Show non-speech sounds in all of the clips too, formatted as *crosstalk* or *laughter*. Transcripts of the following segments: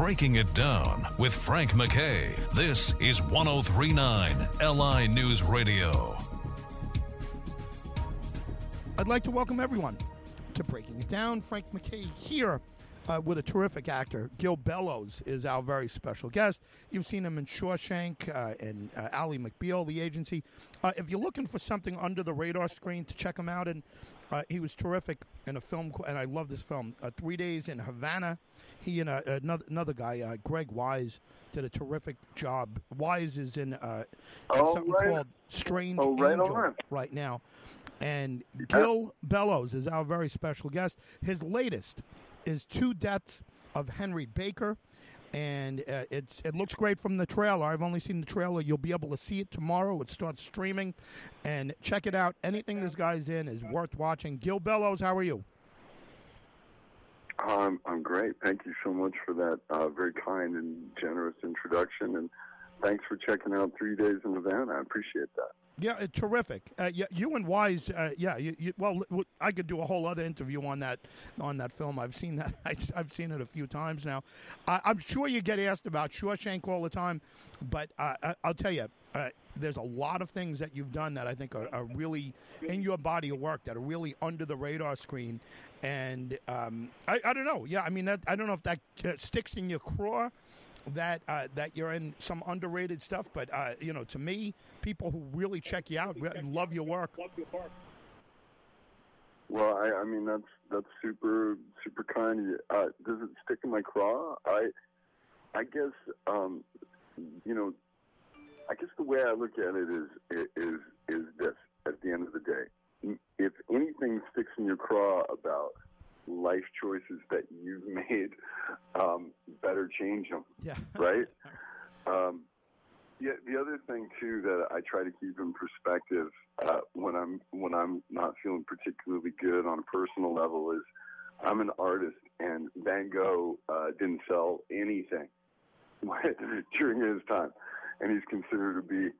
Breaking It Down with Frank McKay. This is 1039 LI News Radio. I'd like to welcome everyone to Breaking It Down. Frank McKay here uh, with a terrific actor. Gil Bellows is our very special guest. You've seen him in Shawshank uh, and uh, Ally McBeal, the agency. Uh, if you're looking for something under the radar screen to check him out, and uh, he was terrific in a film, and I love this film, uh, Three Days in Havana. He and uh, another, another guy, uh, Greg Wise, did a terrific job. Wise is in, uh, in Oh, something right. called Strange Oh, right Angel on. right now. And Gil Bellows is our very special guest. His latest is Two Deaths of Henry Baker. And uh, it's it looks great from the trailer. I've only seen the trailer. You'll be able to see it tomorrow. It starts streaming, and check it out. Anything this guy's in is worth watching. Gil Bellows, how are you? Um, I'm great. Thank you so much for that uh, very kind and generous introduction, and thanks for checking out Three Days in Havana. I appreciate that. Yeah, uh, terrific. Uh, yeah, you and Wise. Uh, yeah, you, you, well, I could do a whole other interview on that on that film. I've seen that. *laughs* I, have seen it a few times now. I, I'm sure you get asked about Shawshank all the time, but uh, I, I'll tell you, uh, there's a lot of things that you've done that I think are, are really in your body of work that are really under the radar screen. And um, I, I don't know. Yeah, I mean, that, I don't know if that uh, sticks in your craw that uh, that you're in some underrated stuff, but uh, you know, to me, people who really check you out re- love your work. Well, I, I mean that's that's super super kind. Uh, does it stick in my craw? I I guess um, you know. I guess the way I look at it is is is this. At the end of the day, if anything sticks in your craw about life choices that you've *laughs* made, um, better change them. Yeah. *laughs* right? Um, yeah, the other thing too that I try to keep in perspective uh, when I'm when I'm not feeling particularly good on a personal level is I'm an artist, and Van Gogh uh, didn't sell anything *laughs* during his time, and he's considered to be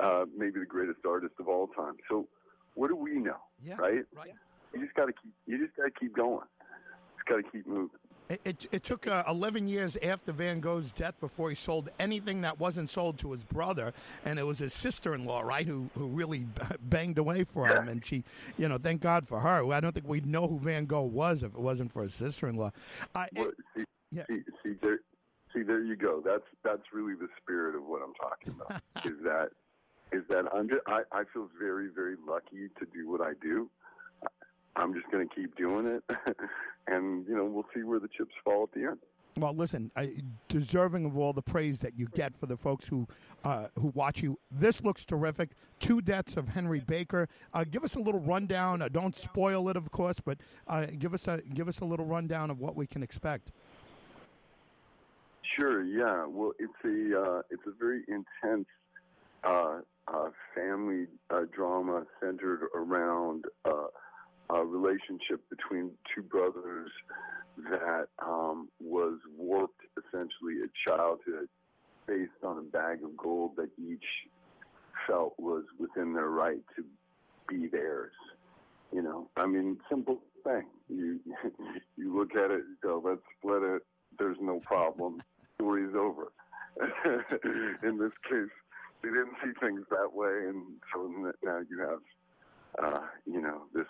uh, maybe the greatest artist of all time. So, what do we know, Yeah. right? Right. You just got to keep. You just got to keep going. Just got to keep moving. It, it, it took uh, 11 years after Van Gogh's death before he sold anything that wasn't sold to his brother, and it was his sister-in-law, right, who who really banged away for him, and she, you know, thank God for her. I don't think we'd know who Van Gogh was if it wasn't for his sister-in-law. Uh, it- see, yeah. see, see, there, see, there you go. That's that's really the spirit of what I'm talking about. *laughs* is that is that I'm just, I I feel very very lucky to do what I do. I'm just going to keep doing it, *laughs* and you know we'll see where the chips fall at the end. Well, listen, I, deserving of all the praise that you get for the folks who uh, who watch you. This looks terrific. Two deaths of Henry Baker. Uh, give us a little rundown. Uh, don't spoil it, of course, but uh, give us a give us a little rundown of what we can expect. Sure. Yeah. Well, it's a uh, it's a very intense uh, uh, family uh, drama centered around uh, relationship between two brothers that um, was warped essentially at childhood based on a bag of gold that each felt was within their right to be theirs. You know, I mean, simple thing. You *laughs* you look at it, you go, let's split it. There's no problem. Story's over. *laughs* In this case, they didn't see things that way, and so now you have, uh, you know, this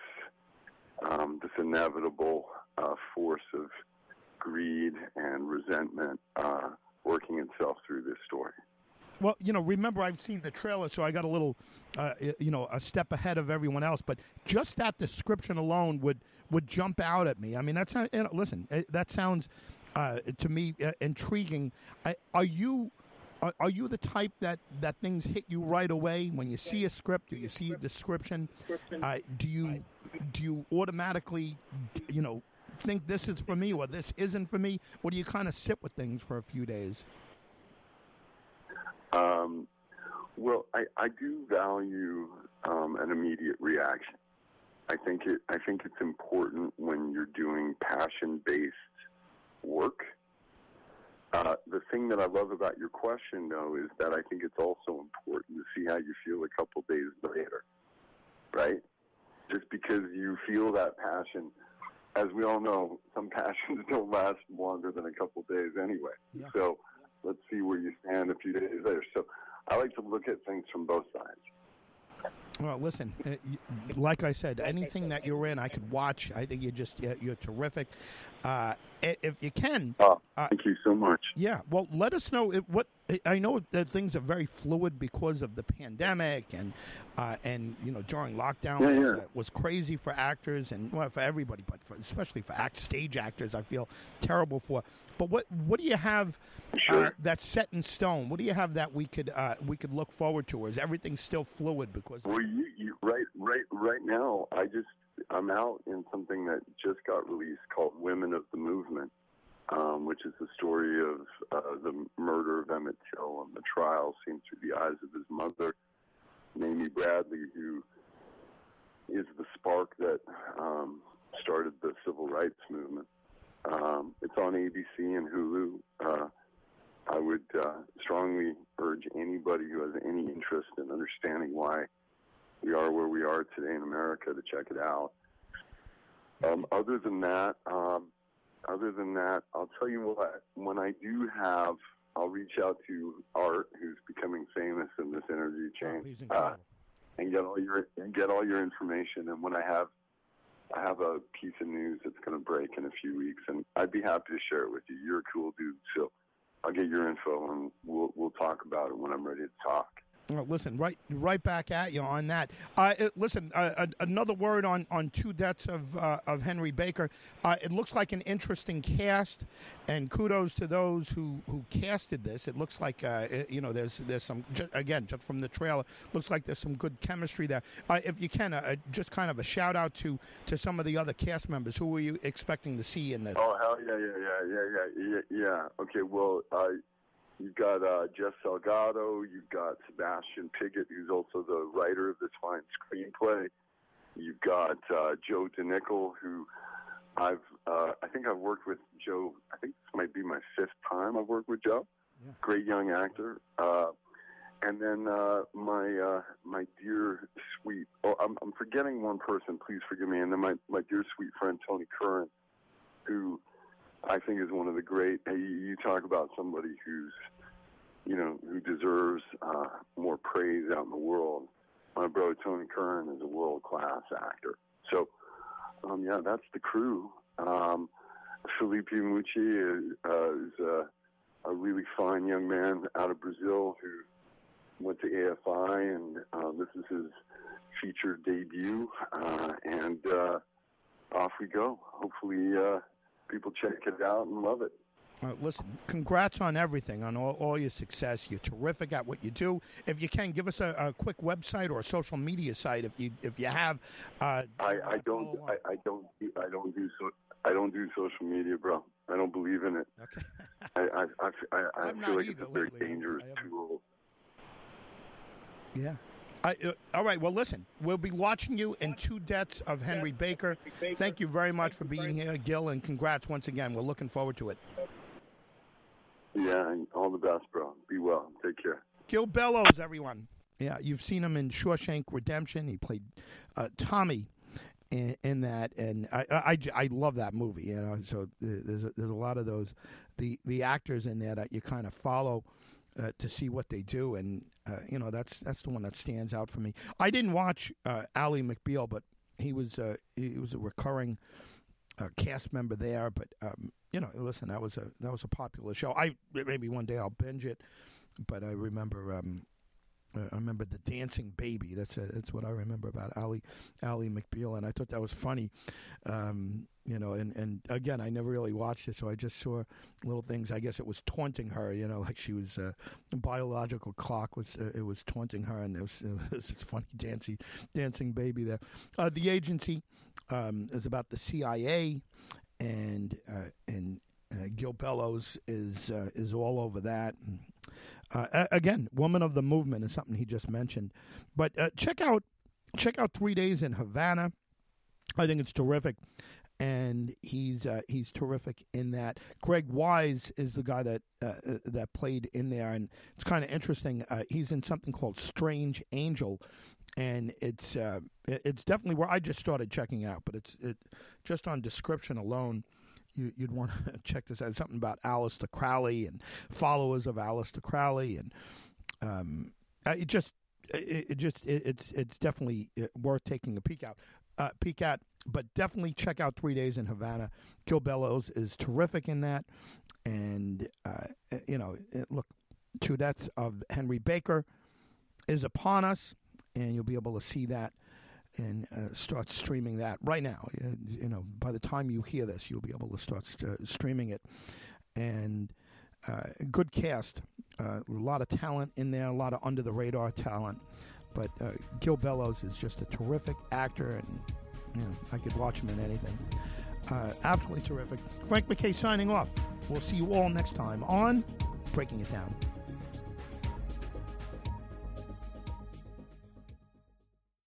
um, this inevitable uh, force of greed and resentment uh, working itself through this story. Well, you know, remember I've seen the trailer, so I got a little, uh, you know, a step ahead of everyone else. But just that description alone would would jump out at me. I mean, that's not, you know, listen, eh, that sounds uh, to me uh, intriguing. I, are you? Are, are you the type that, that things hit you right away when you see a script or you see a description? Uh, do you do you automatically, you know, think this is for me or this isn't for me, or do you kind of sit with things for a few days? Um, well, I, I do value um, an immediate reaction. I think it. I think it's important when you're doing passion-based work. Uh, the thing that I love about your question, though, is that I think it's also important to see how you feel a couple days later, right? Just because you feel that passion as we all know, some *laughs* passions don't last longer than a couple days anyway. Yeah. So let's see where you stand a few days later. So I like to look at things from both sides. Well, listen, uh, like I said, anything that you're in, I could watch. I think you're just you're, you're terrific. Uh, i- if you can, Oh, Uh, thank you so much. yeah. Well, let us know if, what I know that things are very fluid because of the pandemic and uh, and you know during lockdown Yeah, was, yeah. uh, was crazy for actors and well for everybody, but for, especially for act stage actors, I feel terrible for. But what what do you have uh, Sure. that's set in stone? What do you have that we could uh, we could look forward to, or is everything still fluid? Because Well, you, you right, right, right now. I just I'm out in something that just got released called "Women of the Movement," um, which is the story of uh, the murder of Emmett Till and the trial seen through the eyes of his mother, Mamie Bradley, who is the spark that um, started the civil rights movement. Um, it's on ABC and Hulu. Uh, I would uh, strongly urge anybody who has any interest in understanding why we are where we are today in America to check it out. Um, other than that, um, other than that, I'll tell you what. When I do have, I'll reach out to Art, who's becoming famous in this interview oh, chain, he's uh, and get all your and get all your information. And when I have, I have a piece of news that's going to break in a few weeks, and I'd be happy to share it with you. You're a cool dude, so I'll get your info and we'll we'll talk about it when I'm ready to talk. Well, listen, right, right back at you on that. Uh, listen, uh, another word on, on two deaths of uh, of Henry Baker. Uh, it looks like an interesting cast, and kudos to those who, who casted this. It looks like uh, it- you know there's there's some again just from the trailer looks like there's some good chemistry there. Uh, if you can, uh, uh, just kind of a shout out to to some of the other cast members. Who were you expecting to see in this? Oh hell yeah yeah yeah yeah yeah yeah yeah. Okay, well uh, you've got uh, Jeff Salgado, you've got Sebastian Pigott, who's also the writer of this fine screenplay. You've got uh, Joe Dinicol, who I've uh, I think I've worked with Joe. I think this might be my fifth time I've worked with Joe. Yeah. Great young actor. Uh, and then uh, my uh, my dear sweet oh I'm, I'm forgetting one person. Please forgive me. And then my my dear sweet friend Tony Curran, who I think is one of the great. You talk about somebody who's, you know, who deserves uh, more praise out in the world. My bro Tony Curran is a world class actor. So, um, yeah, that's the crew. Um, Felipe Mucci is, uh, is uh, a really fine young man out of Brazil who went to AFI, and uh, this is his feature debut. Uh, and uh, off we go. Hopefully. Uh, people check it out and love it. Uh, listen, congrats on everything, on all, all your success. You're terrific at what you do. If you can, give us a, a quick website or a social media site if you if you have. Uh, I, I don't I, I don't do- I don't do so I don't do social media, bro. I don't believe in it. Okay. *laughs* I I, I, I, I feel like it's a very lately. dangerous tool. yeah. I, uh, all right. Well, listen, we'll be watching you in Two Deaths of Henry Baker. Thank you very much for being here, Gil, and congrats once again. We're looking forward to it. Yeah, all the best, bro. Be well. Take care. Gil Bellows, everyone. Yeah, you've seen him in Shawshank Redemption. He played uh, Tommy in, in that, and I, I, I love that movie. You know, so there's a, there's a lot of those the the actors in there that you kind of follow uh, to see what they do, and uh, you know that's that's the one that stands out for me. I didn't watch uh, Ally McBeal, but he was uh, he was a recurring uh, cast member there. But um, you know, listen, that was a that was a popular show. I maybe one day I'll binge it, but I remember. Um, I remember the dancing baby. That's a, that's what I remember about Ally Ally McBeal, and I thought that was funny. Um, you know, and, and again, I never really watched it, so I just saw little things. I guess it was taunting her. You know, *laughs* like she was uh, a biological clock was uh, it was taunting her, and it was, *laughs* was this funny dancing dancing baby there. Uh, the agency um, is about the CIA, and uh, and uh, Gil Bellows is uh, is all over that. Uh, again, woman of the movement is something he just mentioned. But uh, check out check out Three Days in Havana. I think it's terrific, and he's uh, he's terrific in that. Greg Wise is the guy that uh, that played in there, and it's kind of interesting. He's in something called Strange Angel, and it's it's definitely where I just started checking out. But it's it just on description alone. You, would want to *laughs* check this out. Something about Aleister Crowley and followers of Aleister Crowley, and um, it just it, it just it, it's it's definitely uh, worth taking a peek out. Uh, peek at, but definitely check out Three Days in Havana. Gil Bellows is terrific in that, and uh, you know, look, two deaths of Henry Baker is upon us, and you'll be able to see that and uh, start streaming that right now. You, you, know, by the time you hear this, you'll be able to start st- uh, streaming it, and uh, good cast, uh, a lot of talent in there, a lot of under the radar talent. But uh, Gil Bellows is just a terrific actor, and you know, I could watch him in anything. Uh, absolutely terrific. Frank McKay signing off. We'll see you all next time on Breaking It Down.